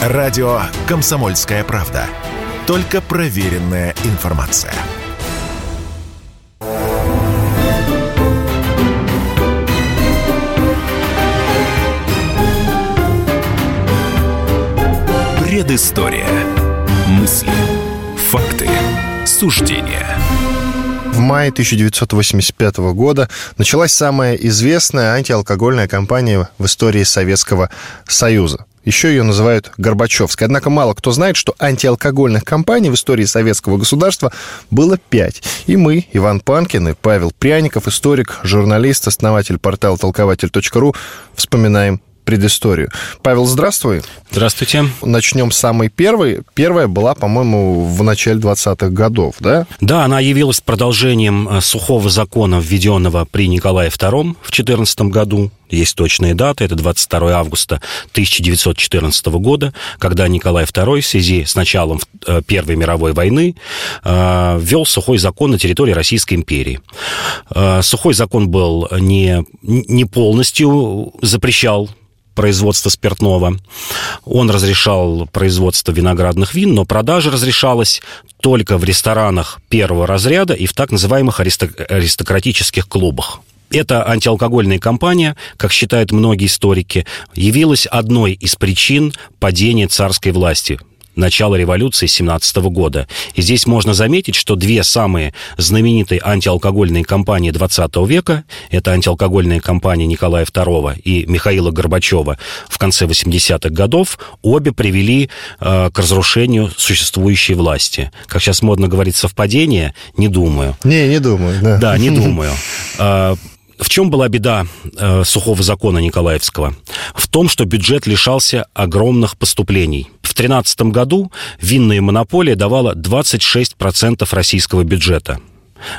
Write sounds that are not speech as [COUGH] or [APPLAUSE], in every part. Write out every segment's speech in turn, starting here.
Радио «Комсомольская правда». Только проверенная информация. Предыстория. Мысли. Факты. Суждения. В мае 1985 года началась самая известная антиалкогольная кампания в истории Советского Союза. Еще ее называют Горбачевской. Однако мало кто знает, что антиалкогольных кампаний в истории советского государства было пять. И мы, Иван Панкин и Павел Пряников, историк, журналист, основатель портала толкователь.ру, вспоминаем предысторию. Павел, здравствуй. Здравствуйте. Начнем с самой первой. Первая была, по-моему, в начале 20-х годов, да? Да, она явилась продолжением э, сухого закона, введенного при Николае II в 14 году. Есть точные даты, это 22 августа 1914 года, когда Николай II в связи с началом э, Первой мировой войны э, ввел сухой закон на территории Российской империи. Сухой закон был не, не полностью запрещал производства спиртного. Он разрешал производство виноградных вин, но продажа разрешалась только в ресторанах первого разряда и в так называемых аристократических клубах. Эта антиалкогольная кампания, как считают многие историки, явилась одной из причин падения царской власти начала революции 17 года. И здесь можно заметить, что две самые знаменитые антиалкогольные кампании 20 века, это антиалкогольная кампания Николая II и Михаила Горбачева в конце 80-х годов, обе привели э, к разрушению существующей власти. Как сейчас модно говорить, совпадение, не думаю. Не, не думаю, да. Да, не [LAUGHS] думаю. А, в чем была беда э, сухого закона Николаевского? В том, что бюджет лишался огромных поступлений. В 2013 году винная монополия давала 26% российского бюджета.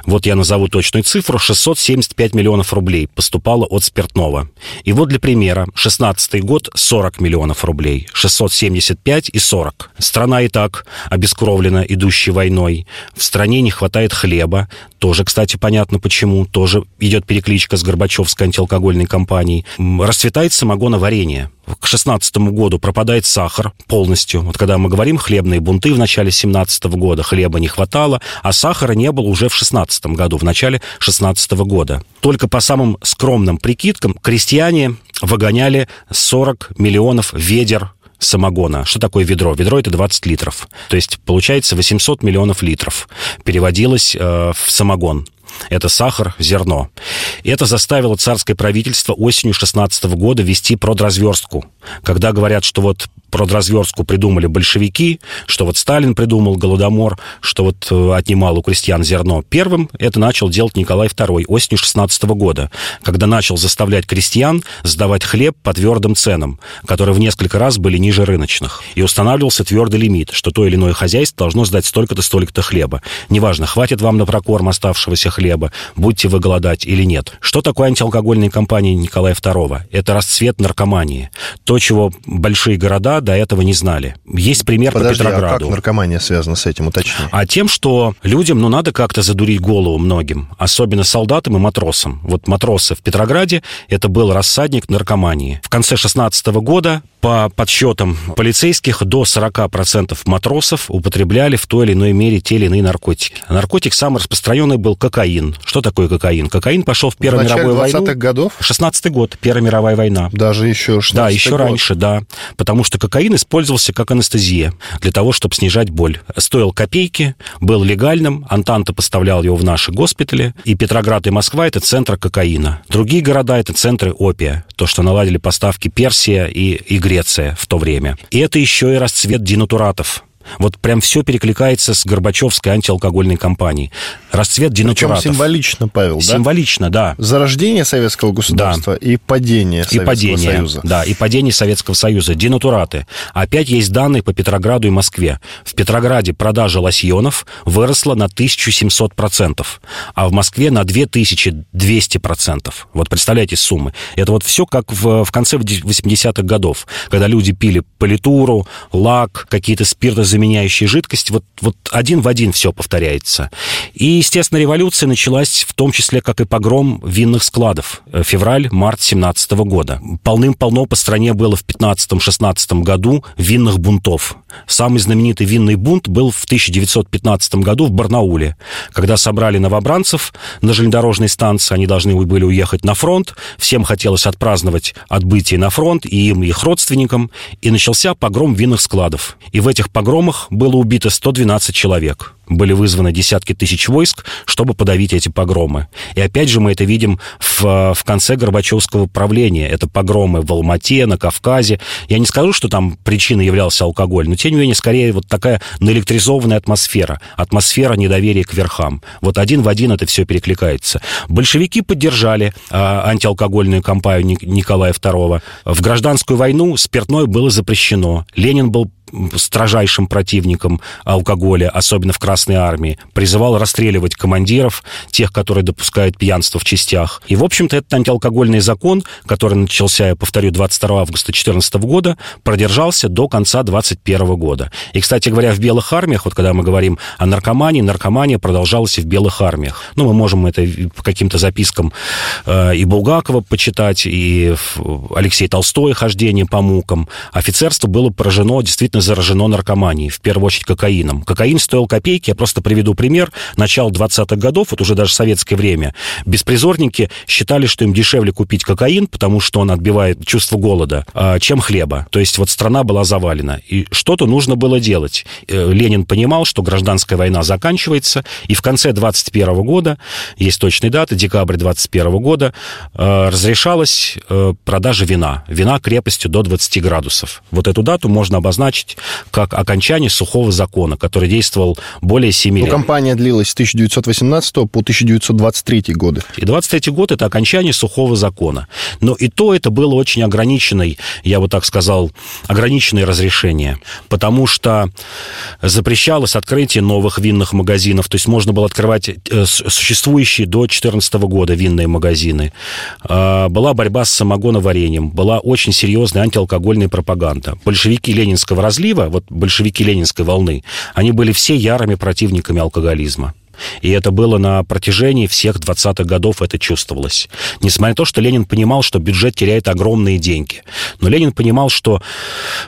Вот я назову точную цифру. 675 миллионов рублей поступало от спиртного. И вот для примера. 16 год 40 миллионов рублей. 675 и 40. Страна и так обескровлена идущей войной. В стране не хватает хлеба. Тоже, кстати, понятно почему. Тоже идет перекличка с Горбачевской антиалкогольной компанией. Расцветает самогоноварение к 16 году пропадает сахар полностью. Вот когда мы говорим хлебные бунты в начале 17 года, хлеба не хватало, а сахара не было уже в 16 году, в начале 16 года. Только по самым скромным прикидкам крестьяне выгоняли 40 миллионов ведер самогона. Что такое ведро? Ведро это 20 литров. То есть получается 800 миллионов литров переводилось э, в самогон. Это сахар, зерно. Это заставило царское правительство осенью 16 года вести продразверстку. Когда говорят, что вот продразверстку придумали большевики, что вот Сталин придумал голодомор, что вот э, отнимал у крестьян зерно. Первым это начал делать Николай II осенью 16 года, когда начал заставлять крестьян сдавать хлеб по твердым ценам, которые в несколько раз были ниже рыночных. И устанавливался твердый лимит, что то или иное хозяйство должно сдать столько-то, столько-то хлеба. Неважно, хватит вам на прокорм оставшегося хлеба, будете вы голодать или нет. Что такое антиалкогольная кампания Николая II? Это расцвет наркомании. То, чего большие города до этого не знали. Есть пример Подожди, по Петрограду. а как наркомания связана с этим, уточни? А тем, что людям, ну, надо как-то задурить голову многим, особенно солдатам и матросам. Вот матросы в Петрограде, это был рассадник наркомании. В конце 16 года, по подсчетам полицейских, до 40% матросов употребляли в той или иной мере те или иные наркотики. Наркотик самый распространенный был кокаин. Что такое кокаин? Кокаин пошел в Первую в мировую войну. 20-х годов? 16 год, Первая мировая война. Даже еще 16 Да, еще год. раньше, да. Потому что кокаин использовался как анестезия для того, чтобы снижать боль. Стоил копейки, был легальным, Антанта поставлял его в наши госпитали, и Петроград и Москва — это центры кокаина. Другие города — это центры опия, то, что наладили поставки Персия и, и Греция в то время. И это еще и расцвет денатуратов. Вот прям все перекликается с Горбачевской антиалкогольной кампанией. Расцвет Причем денатуратов. символично, Павел, да? Символично, да. Зарождение советского государства и падение И Советского падение, Союза. да, и падение Советского Союза. Денатураты. Опять есть данные по Петрограду и Москве. В Петрограде продажа лосьонов выросла на 1700%, а в Москве на 2200%. Вот представляете суммы. Это вот все как в, в конце 80-х годов, когда люди пили политуру, лак, какие-то спиртозамещения вкусозаменяющие жидкости. Вот, вот один в один все повторяется. И, естественно, революция началась в том числе, как и погром винных складов. Э, Февраль-март 17 года. Полным-полно по стране было в 15-16 году винных бунтов. Самый знаменитый винный бунт был в 1915 году в Барнауле, когда собрали новобранцев на железнодорожной станции, они должны были уехать на фронт, всем хотелось отпраздновать отбытие на фронт, и им, и их родственникам, и начался погром винных складов. И в этих погромах было убито 112 человек были вызваны десятки тысяч войск, чтобы подавить эти погромы. И опять же мы это видим в, в конце Горбачевского правления. Это погромы в Алмате, на Кавказе. Я не скажу, что там причиной являлся алкоголь, но тем не менее, скорее вот такая наэлектризованная атмосфера. Атмосфера недоверия к верхам. Вот один в один это все перекликается. Большевики поддержали э, антиалкогольную кампанию Николая II. В гражданскую войну спиртное было запрещено. Ленин был строжайшим противником алкоголя, особенно в Красной Армии, призывал расстреливать командиров, тех, которые допускают пьянство в частях. И, в общем-то, этот антиалкогольный закон, который начался, я повторю, 22 августа 2014 года, продержался до конца 2021 года. И, кстати говоря, в белых армиях, вот когда мы говорим о наркомании, наркомания продолжалась и в белых армиях. Ну, мы можем это по каким-то запискам э, и Булгакова почитать, и Алексей Толстой «Хождение по мукам». Офицерство было поражено действительно заражено наркоманией, в первую очередь кокаином. Кокаин стоил копейки, я просто приведу пример. Начало 20-х годов, вот уже даже советское время, беспризорники считали, что им дешевле купить кокаин, потому что он отбивает чувство голода, а, чем хлеба. То есть вот страна была завалена. И что-то нужно было делать. Э, Ленин понимал, что гражданская война заканчивается, и в конце 21 года, есть точные даты, декабрь 21 года, э, разрешалась э, продажа вина. Вина крепостью до 20 градусов. Вот эту дату можно обозначить есть как окончание сухого закона, который действовал более 7 ну, лет. Кампания длилась с 1918 по 1923 годы. И 23 год – это окончание сухого закона. Но и то это было очень ограниченное, я бы так сказал, ограниченное разрешение, потому что запрещалось открытие новых винных магазинов, то есть можно было открывать э, существующие до 2014 года винные магазины. А, была борьба с самогоноварением, была очень серьезная антиалкогольная пропаганда. Большевики ленинского разлива разлива, вот большевики ленинской волны, они были все ярыми противниками алкоголизма. И это было на протяжении всех 20-х годов, это чувствовалось. Несмотря на то, что Ленин понимал, что бюджет теряет огромные деньги. Но Ленин понимал, что,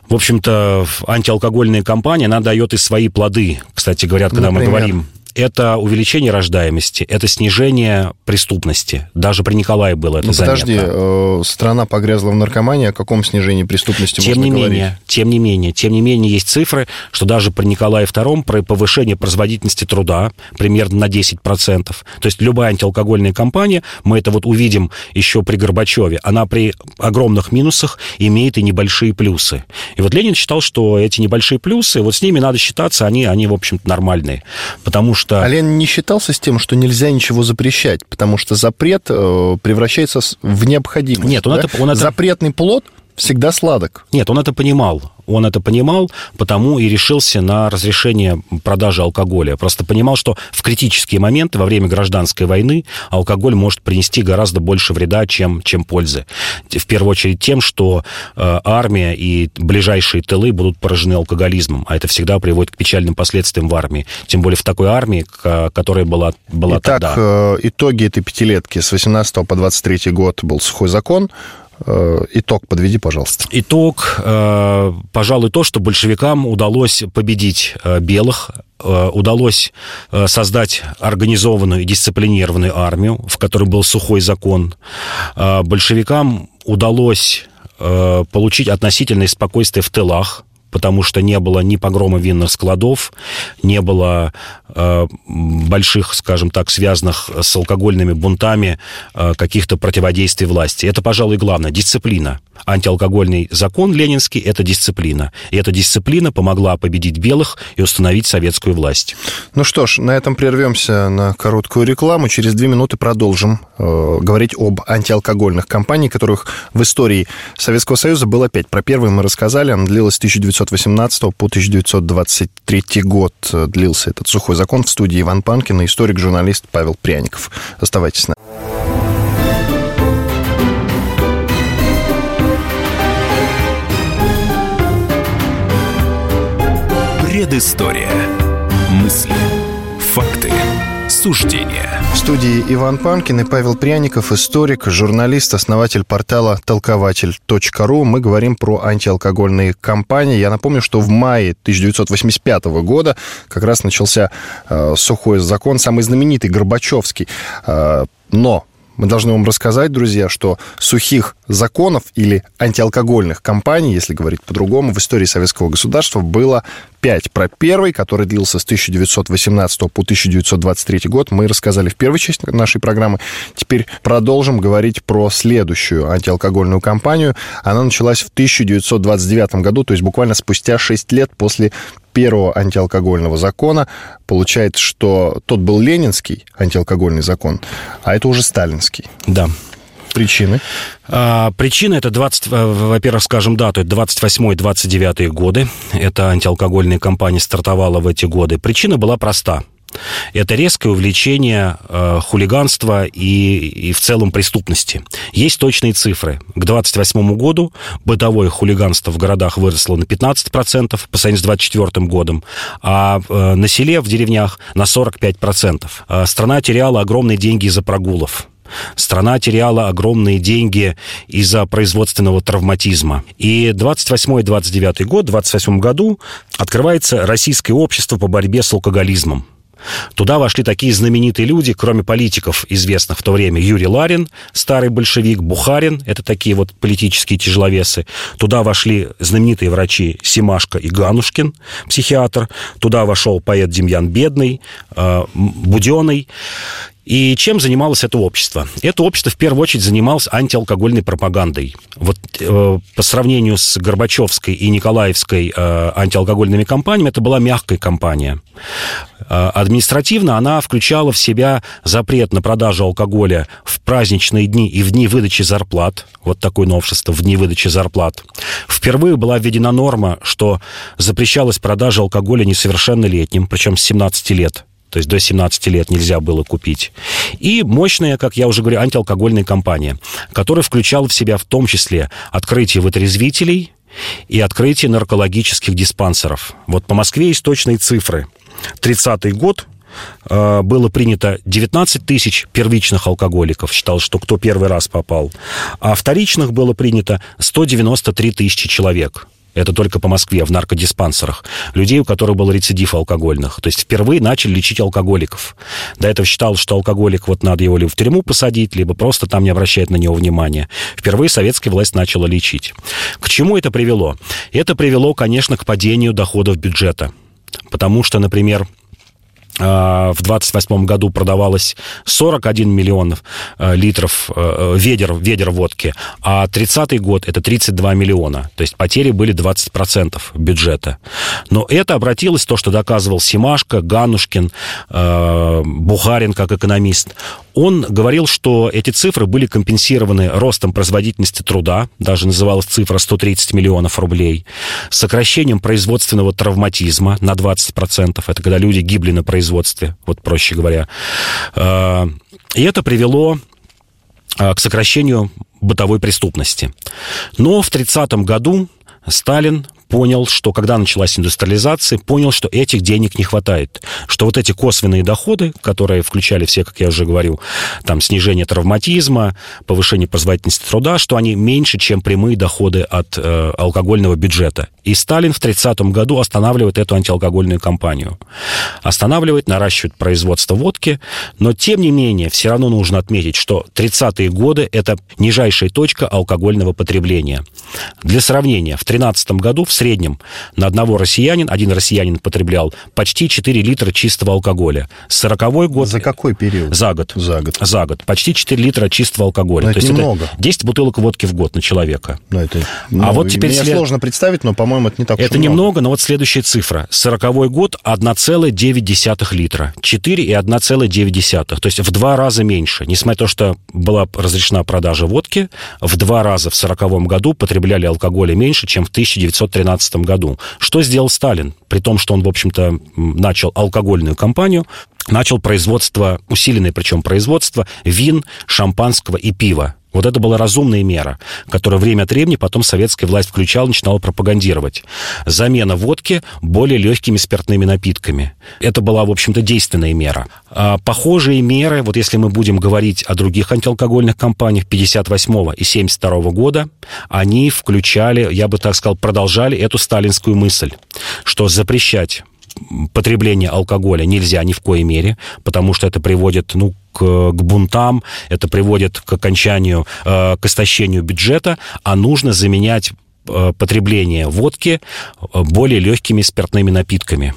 в общем-то, антиалкогольная кампания, она дает и свои плоды. Кстати, говорят, когда Например? мы говорим это увеличение рождаемости, это снижение преступности. Даже при Николае было это ну, подожди, э, страна погрязла в наркомании, о каком снижении преступности тем можно не говорить? Менее, тем не менее, тем не менее, есть цифры, что даже при Николае II про повышение производительности труда примерно на 10%. То есть любая антиалкогольная кампания, мы это вот увидим еще при Горбачеве, она при огромных минусах имеет и небольшие плюсы. И вот Ленин считал, что эти небольшие плюсы, вот с ними надо считаться, они, они в общем-то, нормальные. Потому что что... А Лен не считался с тем, что нельзя ничего запрещать, потому что запрет э, превращается в необходимость. Нет, он, да? это, он это... Запретный плод всегда сладок. Нет, он это понимал. Он это понимал, потому и решился на разрешение продажи алкоголя. Просто понимал, что в критические моменты во время гражданской войны алкоголь может принести гораздо больше вреда, чем, чем пользы. В первую очередь тем, что э, армия и ближайшие тылы будут поражены алкоголизмом, а это всегда приводит к печальным последствиям в армии. Тем более в такой армии, которая была, была Итак, тогда. Э, итоги этой пятилетки с 18 по 23 год был сухой закон, итог подведи, пожалуйста. Итог, э, пожалуй, то, что большевикам удалось победить э, белых, удалось создать организованную и дисциплинированную армию, в которой был сухой закон. Большевикам удалось получить относительное спокойствие в тылах, потому что не было ни погрома винных складов, не было э, больших, скажем так, связанных с алкогольными бунтами э, каких-то противодействий власти. Это, пожалуй, главное. Дисциплина. Антиалкогольный закон ленинский – это дисциплина. И эта дисциплина помогла победить белых и установить советскую власть. Ну что ж, на этом прервемся на короткую рекламу. Через две минуты продолжим э, говорить об антиалкогольных кампаниях, которых в истории Советского Союза было пять. Про первую мы рассказали, она длилась 1900 1918 по 1923 год длился этот сухой закон в студии Иван Панкин и историк-журналист Павел Пряников. Оставайтесь с нами. Предыстория. Мысли, факты, суждения. В студии Иван Панкин и Павел Пряников, историк, журналист, основатель портала толкователь.ру. Мы говорим про антиалкогольные кампании. Я напомню, что в мае 1985 года как раз начался э, сухой закон, самый знаменитый, Горбачевский. Э, но мы должны вам рассказать, друзья, что сухих законов или антиалкогольных кампаний, если говорить по-другому, в истории советского государства было пять. Про первый, который длился с 1918 по 1923 год, мы рассказали в первой части нашей программы. Теперь продолжим говорить про следующую антиалкогольную кампанию. Она началась в 1929 году, то есть буквально спустя 6 лет после первого антиалкогольного закона. Получается, что тот был ленинский антиалкогольный закон, а это уже сталинский. Да. Причины? А, причина это 20, во-первых, скажем дату, это 28-29 годы. Это антиалкогольная кампания стартовала в эти годы. Причина была проста это резкое увлечение э, хулиганства и, и в целом преступности. Есть точные цифры. К 28 году бытовое хулиганство в городах выросло на 15% по сравнению с 24 годом, а э, на селе, в деревнях на 45%. Э, страна теряла огромные деньги из-за прогулов. Страна теряла огромные деньги из-за производственного травматизма. И 28-29 год, в 28 году открывается Российское общество по борьбе с алкоголизмом. Туда вошли такие знаменитые люди, кроме политиков известных в то время. Юрий Ларин, старый большевик, Бухарин, это такие вот политические тяжеловесы. Туда вошли знаменитые врачи Симашко и Ганушкин, психиатр. Туда вошел поэт Демьян Бедный, э, Буденный. И чем занималось это общество? Это общество в первую очередь занималось антиалкогольной пропагандой. Вот э, по сравнению с Горбачевской и Николаевской э, антиалкогольными кампаниями, это была мягкая кампания. Э, административно она включала в себя запрет на продажу алкоголя в праздничные дни и в дни выдачи зарплат. Вот такое новшество в дни выдачи зарплат. Впервые была введена норма, что запрещалась продажа алкоголя несовершеннолетним, причем с 17 лет то есть до 17 лет нельзя было купить. И мощная, как я уже говорю, антиалкогольная кампания, которая включала в себя в том числе открытие вытрезвителей и открытие наркологических диспансеров. Вот по Москве есть точные цифры. 30-й год э, было принято 19 тысяч первичных алкоголиков, считал, что кто первый раз попал, а вторичных было принято 193 тысячи человек. Это только по Москве, в наркодиспансерах. Людей, у которых был рецидив алкогольных. То есть впервые начали лечить алкоголиков. До этого считал, что алкоголик, вот надо его либо в тюрьму посадить, либо просто там не обращает на него внимания. Впервые советская власть начала лечить. К чему это привело? Это привело, конечно, к падению доходов бюджета. Потому что, например, в 28 году продавалось 41 миллионов э, литров э, ведер, ведер водки, а 30 год это 32 миллиона. То есть потери были 20% бюджета. Но это обратилось, то, что доказывал Симашко, Ганушкин, э, Бухарин как экономист. Он говорил, что эти цифры были компенсированы ростом производительности труда, даже называлась цифра 130 миллионов рублей, сокращением производственного травматизма на 20%, это когда люди гибли на производстве, вот проще говоря. А, и это привело а, к сокращению бытовой преступности. Но в 30 году Сталин понял, что когда началась индустриализация, понял, что этих денег не хватает. Что вот эти косвенные доходы, которые включали все, как я уже говорю, там снижение травматизма, повышение производительности труда, что они меньше, чем прямые доходы от э, алкогольного бюджета. И Сталин в 30-м году останавливает эту антиалкогольную кампанию. Останавливает, наращивает производство водки, но тем не менее все равно нужно отметить, что 30-е годы это нижайшая точка алкогольного потребления. Для сравнения, в 13 году в среднем на одного россиянин, один россиянин потреблял почти 4 литра чистого алкоголя. 40 год... За какой период? За год. За год. За год. Почти 4 литра чистого алкоголя. Но То это есть немного. это 10 бутылок водки в год на человека. Ну, это, а ну, вот теперь Мне след... сложно представить, но, по-моему, это не так Это много. немного, но вот следующая цифра. 40 год 1,9 литра. 4 и 1,9. То есть в два раза меньше. Несмотря на то, что была разрешена продажа водки, в два раза в 40 году потребляли алкоголя меньше, чем в 1913 году. Что сделал Сталин? При том, что он, в общем-то, начал алкогольную кампанию, начал производство, усиленное причем производство вин, шампанского и пива. Вот это была разумная мера, которую время от времени потом советская власть включала, начинала пропагандировать. Замена водки более легкими спиртными напитками. Это была, в общем-то, действенная мера. А похожие меры, вот если мы будем говорить о других антиалкогольных компаниях 58 и 72 года, они включали, я бы так сказал, продолжали эту сталинскую мысль, что запрещать потребление алкоголя нельзя ни в коей мере, потому что это приводит, ну, к, к бунтам, это приводит к окончанию, э, к истощению бюджета, а нужно заменять э, потребление водки э, более легкими спиртными напитками.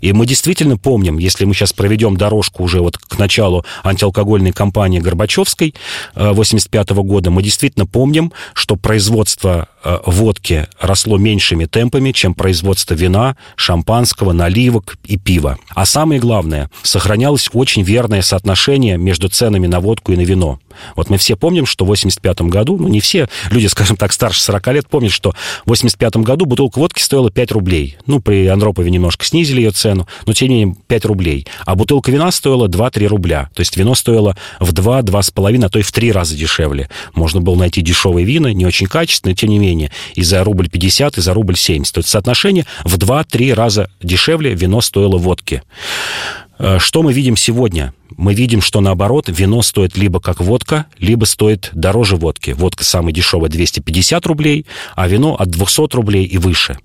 И мы действительно помним, если мы сейчас проведем дорожку уже вот к началу антиалкогольной кампании Горбачевской 85 -го года, мы действительно помним, что производство Э, водки росло меньшими темпами, чем производство вина, шампанского, наливок и пива. А самое главное, сохранялось очень верное соотношение между ценами на водку и на вино. Вот мы все помним, что в 85 году, ну не все, люди, скажем так, старше 40 лет помнят, что в 85 году бутылка водки стоила 5 рублей. Ну, при Андропове немножко снизили ее цену, но тем не менее 5 рублей. А бутылка вина стоила 2-3 рубля. То есть вино стоило в 2-2,5, а то и в 3 раза дешевле. Можно было найти дешевые вина, не очень качественные, тем не менее и за рубль 50, и за рубль 70. То есть соотношение в 2-3 раза дешевле вино стоило водки. Э, что мы видим сегодня? Мы видим, что наоборот, вино стоит либо как водка, либо стоит дороже водки. Водка самая дешевая 250 рублей, а вино от 200 рублей и выше.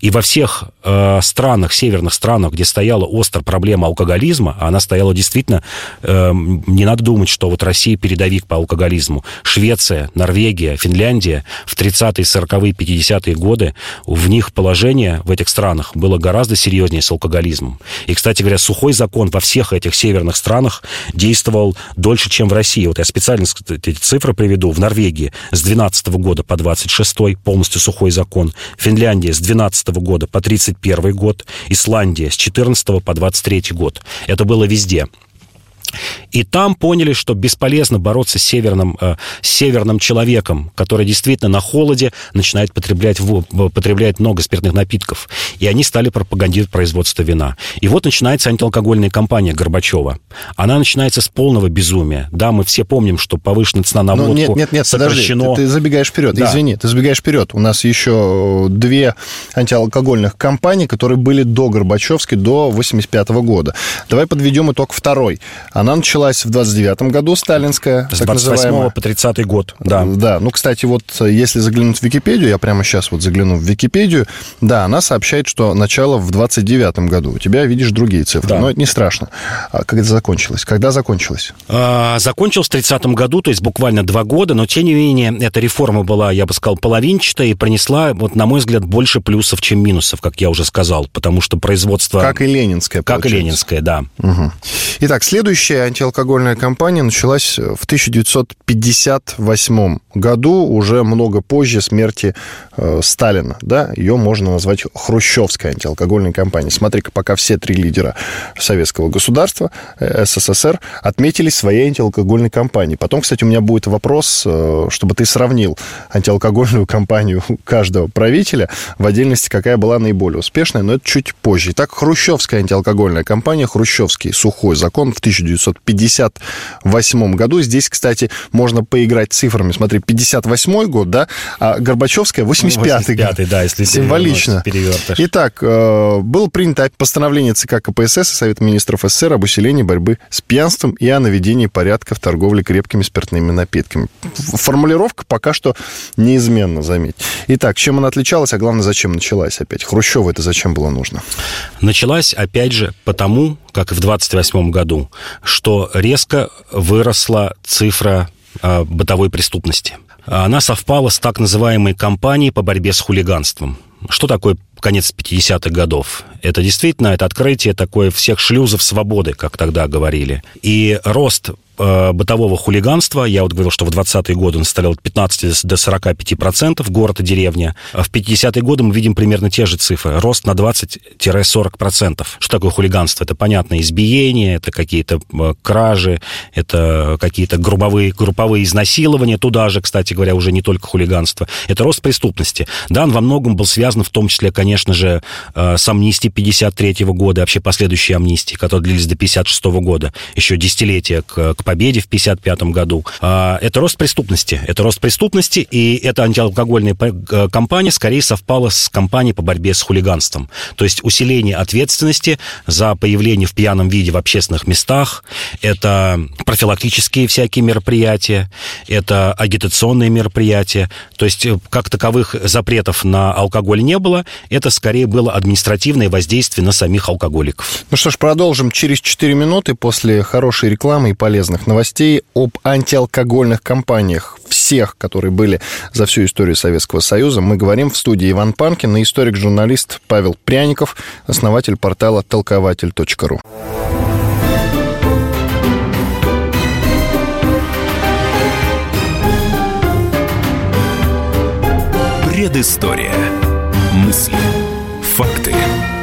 И во всех э, странах, северных странах, где стояла острая проблема алкоголизма, а она стояла действительно, э, не надо думать, что вот Россия передовик по алкоголизму. Швеция, Норвегия, Финляндия в 30-е, 40-е, 50-е годы, в них положение в этих странах было гораздо серьезнее с алкоголизмом. И, кстати говоря, сухой закон во всех этих северных странах странах действовал дольше, чем в России. Вот я специально эти цифры приведу. В Норвегии с 12 года по 26 полностью сухой закон. Финляндия с 12 года по 31 год. Исландия с 14 по 23 год. Это было везде. И там поняли, что бесполезно бороться с северным, э, с северным человеком, который действительно на холоде начинает потреблять, потреблять много спиртных напитков. И они стали пропагандировать производство вина. И вот начинается антиалкогольная кампания Горбачева. Она начинается с полного безумия. Да, мы все помним, что повышенная цена на водку нет, нет, нет, сокращено... подожди, ты, ты забегаешь вперед. Да. Извини, ты забегаешь вперед. У нас еще две антиалкогольных кампании, которые были до Горбачевской, до 85 года. Давай подведем итог второй. Она началась в 29 году, сталинская. С 28 по 30 год, да. Да, ну, кстати, вот если заглянуть в Википедию, я прямо сейчас вот загляну в Википедию, да, она сообщает, что начало в 29 году. У тебя, видишь, другие цифры, да. но это не страшно. А как это закончилось? Когда закончилось? А, закончилось в 30 году, то есть буквально два года, но, тем не менее, эта реформа была, я бы сказал, половинчатая и принесла, вот, на мой взгляд, больше плюсов, чем минусов, как я уже сказал, потому что производство... Как и ленинское, Как получается. и ленинское, да. Угу. Итак, следующий Следующая антиалкогольная кампания началась в 1958 году, уже много позже смерти э, Сталина. Да? Ее можно назвать хрущевской антиалкогольной кампанией. Смотри-ка, пока все три лидера советского государства, э, СССР, отметили своей антиалкогольной кампании. Потом, кстати, у меня будет вопрос, э, чтобы ты сравнил антиалкогольную кампанию каждого правителя, в отдельности какая была наиболее успешная, но это чуть позже. Итак, хрущевская антиалкогольная кампания, хрущевский сухой закон в 1900 1958 году. Здесь, кстати, можно поиграть цифрами. Смотри, 58 год, да, а Горбачевская 85 85 год. да, если Символично. Итак, э, было принято постановление ЦК КПСС и Совета министров СССР об усилении борьбы с пьянством и о наведении порядка в торговле крепкими спиртными напитками. Формулировка пока что неизменна, заметь. Итак, чем она отличалась, а главное, зачем началась опять? Хрущева это зачем было нужно? Началась, опять же, потому, как и в 28 году, что резко выросла цифра э, бытовой преступности. Она совпала с так называемой кампанией по борьбе с хулиганством. Что такое конец 50-х годов? Это действительно это открытие такое всех шлюзов свободы, как тогда говорили. И рост э, бытового хулиганства, я вот говорил, что в 20-е годы он составлял от 15 до 45 процентов город и деревня. А в 50-е годы мы видим примерно те же цифры. Рост на 20-40 процентов. Что такое хулиганство? Это, понятно, избиение, это какие-то э, кражи, это какие-то групповые, групповые изнасилования. Туда же, кстати говоря, уже не только хулиганство. Это рост преступности. Да, он во многом был связан в том числе, конечно же, э, с амнистией 53 года, вообще последующие амнистии, которые длились до 56 года, еще десятилетия к, к Победе в 1955 году. А, это рост преступности. Это рост преступности, и эта антиалкогольная э, кампания скорее совпала с кампанией по борьбе с хулиганством. То есть усиление ответственности за появление в пьяном виде в общественных местах, это профилактические всякие мероприятия, это агитационные мероприятия. То есть э, как таковых запретов на алкоголь не было, это скорее было административное воздействие на самих алкоголиков. Ну что ж, продолжим через 4 минуты после хорошей рекламы и полезных новостей об антиалкогольных кампаниях всех, которые были за всю историю Советского Союза. Мы говорим в студии Иван Панкин и историк-журналист Павел Пряников, основатель портала толкователь.ру. Предыстория. Мысли. Факты.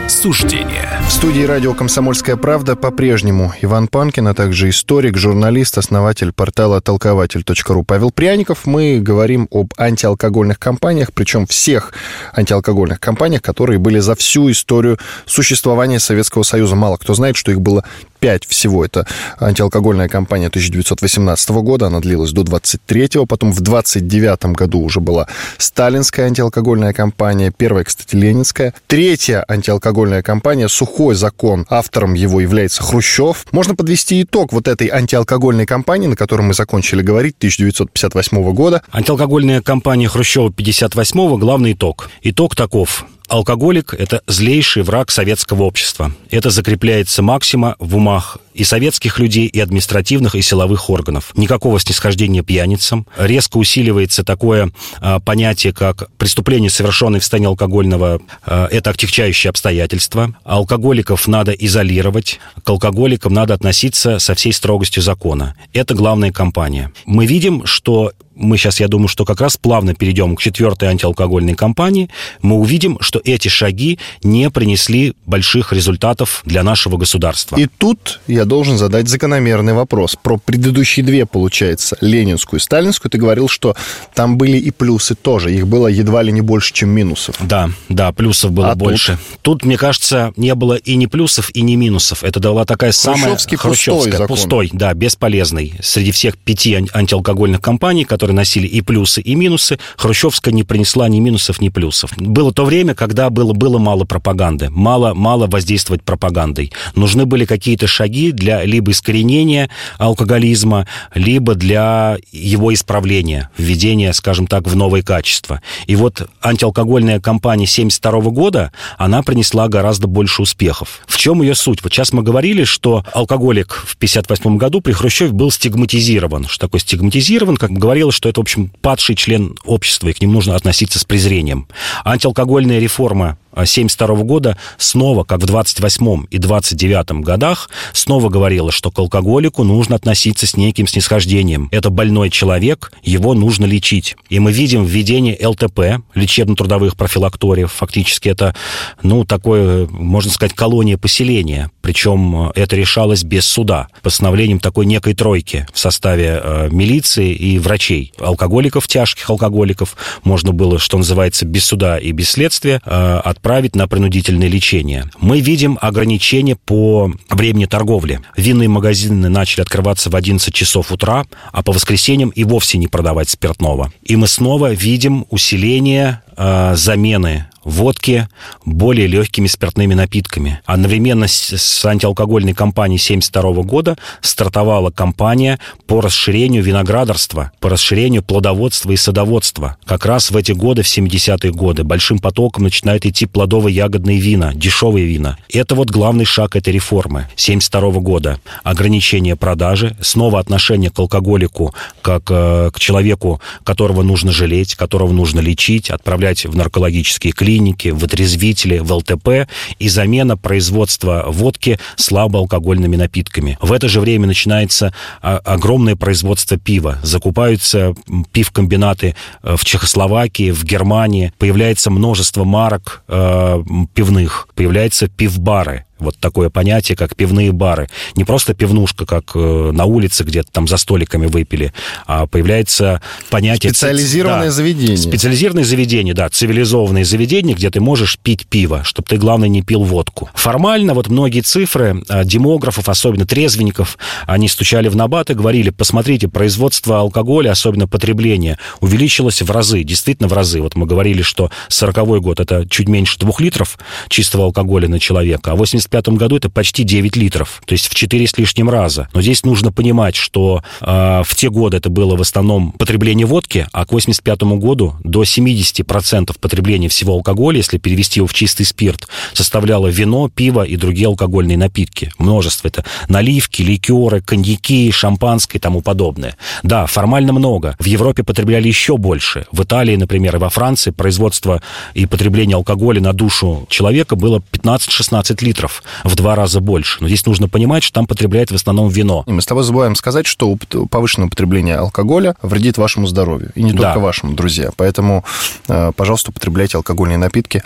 Суждения. В студии радио «Комсомольская правда» по-прежнему Иван Панкин, а также историк, журналист, основатель портала толкователь.ру Павел Пряников. Мы говорим об антиалкогольных кампаниях, причем всех антиалкогольных кампаниях, которые были за всю историю существования Советского Союза. Мало кто знает, что их было 5 всего. Это антиалкогольная кампания 1918 года, она длилась до 23-го, потом в 29 году уже была сталинская антиалкогольная кампания, первая, кстати, ленинская. Третья антиалкогольная кампания «Сухой закон», автором его является Хрущев. Можно подвести итог вот этой антиалкогольной кампании, на которой мы закончили говорить, 1958 года. Антиалкогольная кампания Хрущева 58 главный итог. Итог таков. Алкоголик – это злейший враг советского общества. Это закрепляется максима в умах и советских людей, и административных, и силовых органов. Никакого снисхождения пьяницам. Резко усиливается такое а, понятие, как преступление, совершенное в состоянии алкогольного, а, это отягчающее обстоятельства. Алкоголиков надо изолировать, к алкоголикам надо относиться со всей строгостью закона. Это главная кампания. Мы видим, что мы сейчас, я думаю, что как раз плавно перейдем к четвертой антиалкогольной кампании, мы увидим, что эти шаги не принесли больших результатов для нашего государства. И тут я должен задать закономерный вопрос. Про предыдущие две, получается, ленинскую и сталинскую, ты говорил, что там были и плюсы тоже. Их было едва ли не больше, чем минусов. Да, да, плюсов было а больше. Тут? тут, мне кажется, не было и ни плюсов, и ни минусов. Это была такая самая хрущевская, пустой, пустой, да, бесполезный. Среди всех пяти антиалкогольных компаний, которые носили и плюсы, и минусы, хрущевская не принесла ни минусов, ни плюсов. Было то время, когда было, было мало пропаганды, мало, мало воздействовать пропагандой. Нужны были какие-то шаги для либо искоренения алкоголизма, либо для его исправления, введения, скажем так, в новые качества. И вот антиалкогольная кампания 1972 года, она принесла гораздо больше успехов. В чем ее суть? Вот сейчас мы говорили, что алкоголик в 1958 году при Хрущеве был стигматизирован. Что такое стигматизирован? Как говорилось, что это, в общем, падший член общества, и к ним нужно относиться с презрением. Антиалкогольная реформа 1972 года снова, как в 28 и 29 годах, снова говорила, что к алкоголику нужно относиться с неким снисхождением. Это больной человек, его нужно лечить. И мы видим введение ЛТП, лечебно-трудовых профилакториев. Фактически это, ну, такое, можно сказать, колония поселения. Причем это решалось без суда, постановлением такой некой тройки в составе э, милиции и врачей. Алкоголиков, тяжких алкоголиков можно было, что называется, без суда и без следствия э, от отправить на принудительное лечение. Мы видим ограничения по времени торговли. Винные магазины начали открываться в 11 часов утра, а по воскресеньям и вовсе не продавать спиртного. И мы снова видим усиление замены водки более легкими спиртными напитками. Одновременно с антиалкогольной кампанией 1972 года стартовала кампания по расширению виноградарства, по расширению плодоводства и садоводства. Как раз в эти годы, в 70-е годы, большим потоком начинают идти плодово-ягодные вина, дешевые вина. Это вот главный шаг этой реформы 1972 года. Ограничение продажи, снова отношение к алкоголику как э, к человеку, которого нужно жалеть, которого нужно лечить, отправлять в наркологические клиники, клиники, в отрезвители, в ЛТП и замена производства водки слабоалкогольными напитками. В это же время начинается а, огромное производство пива. Закупаются пивкомбинаты э, в Чехословакии, в Германии. Появляется множество марок э, пивных. Появляются пивбары вот такое понятие, как пивные бары. Не просто пивнушка, как э, на улице где-то там за столиками выпили, а появляется понятие... Специализированное да, заведение. Специализированное заведение, да, цивилизованное заведение, где ты можешь пить пиво, чтобы ты, главное, не пил водку. Формально вот многие цифры а, демографов, особенно трезвенников, они стучали в набат и говорили, посмотрите, производство алкоголя, особенно потребление, увеличилось в разы, действительно в разы. Вот мы говорили, что 40-й год это чуть меньше 2 литров чистого алкоголя на человека, а 80 2005 году это почти 9 литров, то есть в 4 с лишним раза. Но здесь нужно понимать, что э, в те годы это было в основном потребление водки, а к 85 году до 70% потребления всего алкоголя, если перевести его в чистый спирт, составляло вино, пиво и другие алкогольные напитки. Множество это наливки, ликеры, коньяки, шампанское и тому подобное. Да, формально много. В Европе потребляли еще больше. В Италии, например, и во Франции производство и потребление алкоголя на душу человека было 15-16 литров в два раза больше. Но здесь нужно понимать, что там потребляют в основном вино. И мы с тобой забываем сказать, что повышенное употребление алкоголя вредит вашему здоровью. И не только да. вашему, друзья. Поэтому, э, пожалуйста, употребляйте алкогольные напитки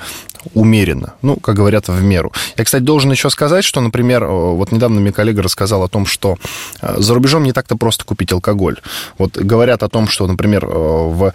умеренно. Ну, как говорят, в меру. Я, кстати, должен еще сказать, что, например, э, вот недавно мне коллега рассказал о том, что э, за рубежом не так-то просто купить алкоголь. Вот говорят о том, что, например, в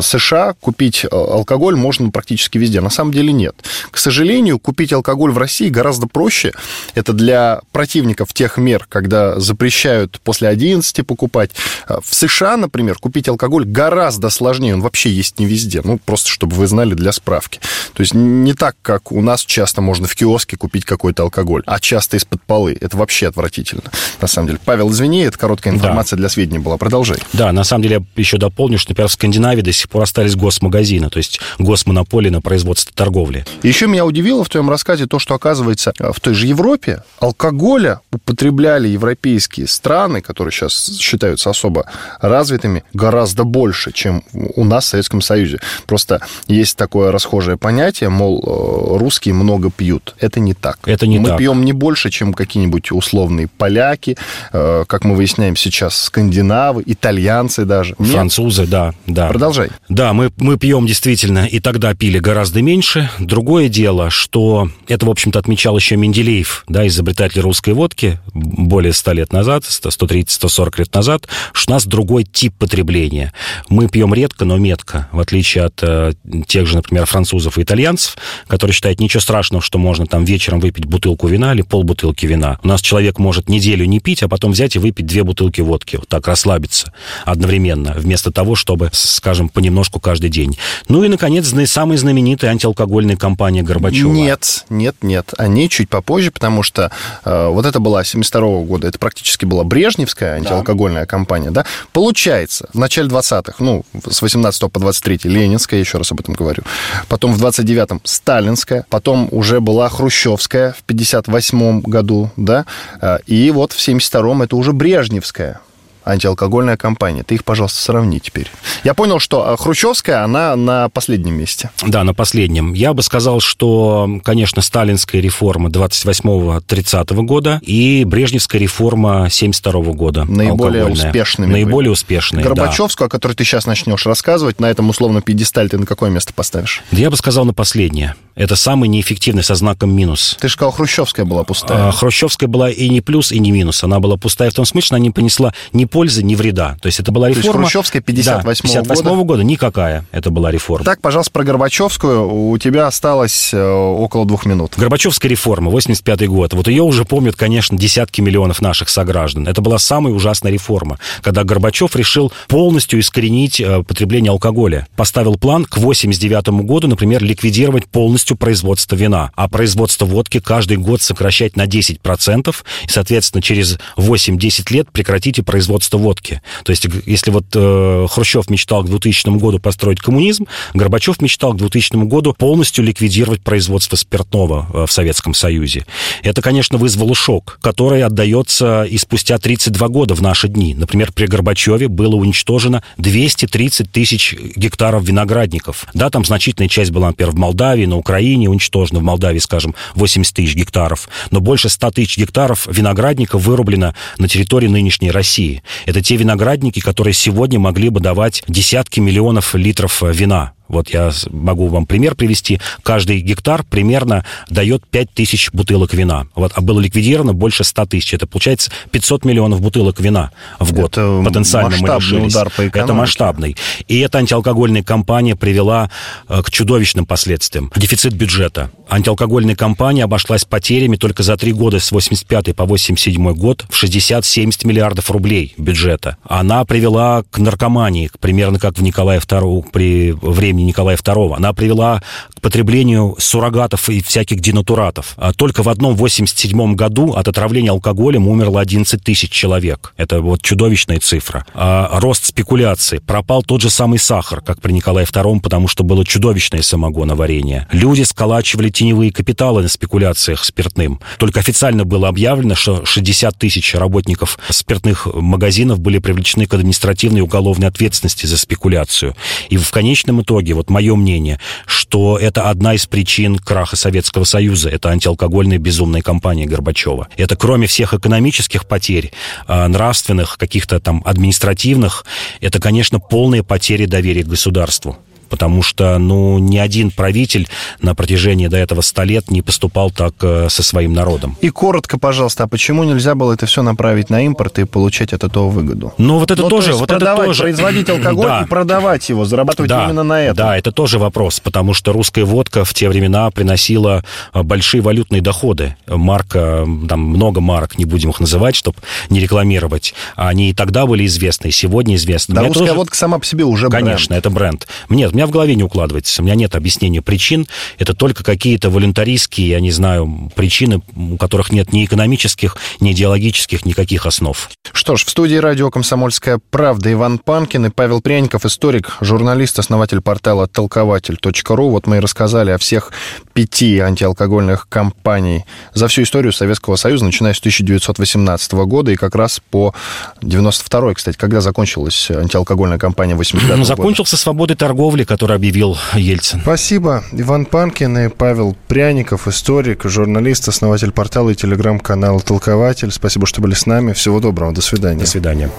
США купить алкоголь можно практически везде. На самом деле нет. К сожалению, купить алкоголь в России гораздо проще. Это для противников тех мер, когда запрещают после 11 покупать. В США, например, купить алкоголь гораздо сложнее. Он вообще есть не везде. Ну, просто чтобы вы знали для справки. То есть не так, как у нас часто можно в киоске купить какой-то алкоголь, а часто из-под полы. Это вообще отвратительно, на самом деле. Павел, извини, это короткая информация да. для сведения была. Продолжай. Да, на самом деле я еще дополню, что, например, в Скандинавии до сих пор остались госмагазины, то есть госмонополии на производство торговли. Еще меня удивило в твоем рассказе то, что, оказывается, в той же Европе алкоголя употребляли европейские страны, которые сейчас считаются особо развитыми, гораздо больше, чем у нас в Советском Союзе. Просто есть такое расхожее понятие, мол, э, русские много пьют. Это не так. Это не мы так. пьем не больше, чем какие-нибудь условные поляки, э, как мы выясняем сейчас, скандинавы, итальянцы даже. Французы, Нет? да, да. Продолжай. Да, мы, мы пьем действительно, и тогда пили гораздо меньше. Другое дело, что это, в общем-то, отмечал еще Менделеев, да, изобретатель русской водки, более 100 лет назад, 130-140 лет назад, что у нас другой тип потребления. Мы пьем редко, но метко, в отличие от э, тех же, например, французов и итальянцев, которые считают ничего страшного, что можно там вечером выпить бутылку вина или полбутылки вина. У нас человек может неделю не пить, а потом взять и выпить две бутылки водки, вот так расслабиться одновременно, вместо того, чтобы, скажем, понемножку каждый день. Ну и, наконец, самая знаменитая антиалкогольная компания Горбачева. Нет, нет, нет. Они чуть попозже, потому что э, вот это была 72 -го года, это практически была Брежневская антиалкогольная да. компания, да. Получается, в начале 20-х, ну, с 18 по 23 Ленинская, еще раз об этом говорю. Потом в 29-м Сталинская, потом уже была Хрущевская в 58 году, да, э, и вот в 72-м это уже Брежневская антиалкогольная кампания. Ты их, пожалуйста, сравни теперь. Я понял, что а, Хрущевская, она на последнем месте. Да, на последнем. Я бы сказал, что, конечно, сталинская реформа 28-30 года и Брежневская реформа 72 года. Наиболее успешными. Наиболее успешные, Горбачевскую, да. о которой ты сейчас начнешь рассказывать, на этом условно пьедесталь ты на какое место поставишь? Я бы сказал на последнее. Это самый неэффективный со знаком минус. Ты же сказал, Хрущевская была пустая. А, Хрущевская была и не плюс, и не минус. Она была пустая в том смысле, что она не понесла ни пользы, ни вреда. То есть это была реформа... То есть Хрущевская 58 да, 58 -го года? года никакая это была реформа. Так, пожалуйста, про Горбачевскую. У тебя осталось э, около двух минут. Горбачевская реформа, 85 год. Вот ее уже помнят, конечно, десятки миллионов наших сограждан. Это была самая ужасная реформа, когда Горбачев решил полностью искоренить э, потребление алкоголя. Поставил план к 89 году, например, ликвидировать полностью производство вина, а производство водки каждый год сокращать на 10%, и, соответственно, через 8-10 лет прекратите производство производства водки. То есть, если вот э, Хрущев мечтал к 2000 году построить коммунизм, Горбачев мечтал к 2000 году полностью ликвидировать производство спиртного э, в Советском Союзе. Это, конечно, вызвало шок, который отдается и спустя 32 года в наши дни. Например, при Горбачеве было уничтожено 230 тысяч гектаров виноградников. Да, там значительная часть была, например, в Молдавии, на Украине уничтожена, в Молдавии, скажем, 80 тысяч гектаров. Но больше 100 тысяч гектаров виноградников вырублено на территории нынешней России. Это те виноградники, которые сегодня могли бы давать десятки миллионов литров э, вина Вот я могу вам пример привести. Каждый гектар примерно дает 5 тысяч бутылок вина. Вот, а было ликвидировано больше 100 тысяч. Это получается 500 миллионов бутылок вина в год. Это Потенциально мы лишились. удар по экономике. Это масштабный. И эта антиалкогольная кампания привела э, к чудовищным последствиям. Дефицит бюджета. Антиалкогольная кампания обошлась потерями только за три года с 85 по 87 год в 60-70 миллиардов рублей бюджета. Она привела к наркомании, примерно как в Николае II, при времени Николая II. Она привела к потреблению суррогатов и всяких денатуратов. А Только в одном 87 году от отравления алкоголем умерло 11 тысяч человек. Это вот чудовищная цифра. А рост спекуляции. Пропал тот же самый сахар, как при Николае II, потому что было чудовищное самогоноварение. Люди сколачивали теневые капиталы на спекуляциях спиртным. Только официально было объявлено, что 60 тысяч работников спиртных магазинов были привлечены к административной и уголовной ответственности за спекуляцию. И в конечном итоге, вот мое мнение, что это одна из причин краха Советского Союза. Это антиалкогольная безумная кампания Горбачева. Это кроме всех экономических потерь, а, нравственных, каких-то там административных, это, конечно, полная потеря доверия к государству потому что, ну, ни один правитель на протяжении до этого ста лет не поступал так э, со своим народом. И коротко, пожалуйста, а почему нельзя было это все направить на импорт и получать от этого выгоду? Ну, вот это Ну, тоже, то вот продавать, это тоже. производить [CLEARS THROAT] алкоголь Да. и продавать его, зарабатывать Да, именно на этом. Да, это тоже вопрос, потому что русская водка в те времена приносила а, большие валютные доходы. Марка, там много марок, не будем их называть, чтобы не рекламировать. Они и тогда были известны, и сегодня известны. Да, Мне русская тоже- водка сама по себе уже бренд. Конечно, это бренд. Нет, меня в голове не укладывается. У меня нет объяснения причин. Это только какие-то волюнтаристские, я не знаю, причины, у которых нет ни экономических, ни идеологических никаких основ. Что ж, в студии радио «Комсомольская правда» Иван Панкин и Павел Пряников, историк, журналист, основатель портала толкователь.ру. Вот мы и рассказали о всех пяти антиалкогольных кампаний за всю историю Советского Союза, начиная с 1918 года и как раз по 92 кстати, когда закончилась антиалкогольная кампания 85 года. Закончился свободой торговли, который объявил Ельцин. Спасибо. Иван Панкин и Павел Пряников, историк, журналист, основатель портала и телеграм-канала «Толкователь». Спасибо, что были с нами. Всего доброго. До свидания. До свидания.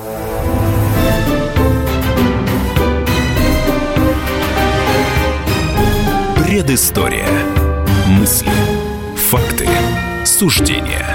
Предыстория. Мысли, факты, суждения.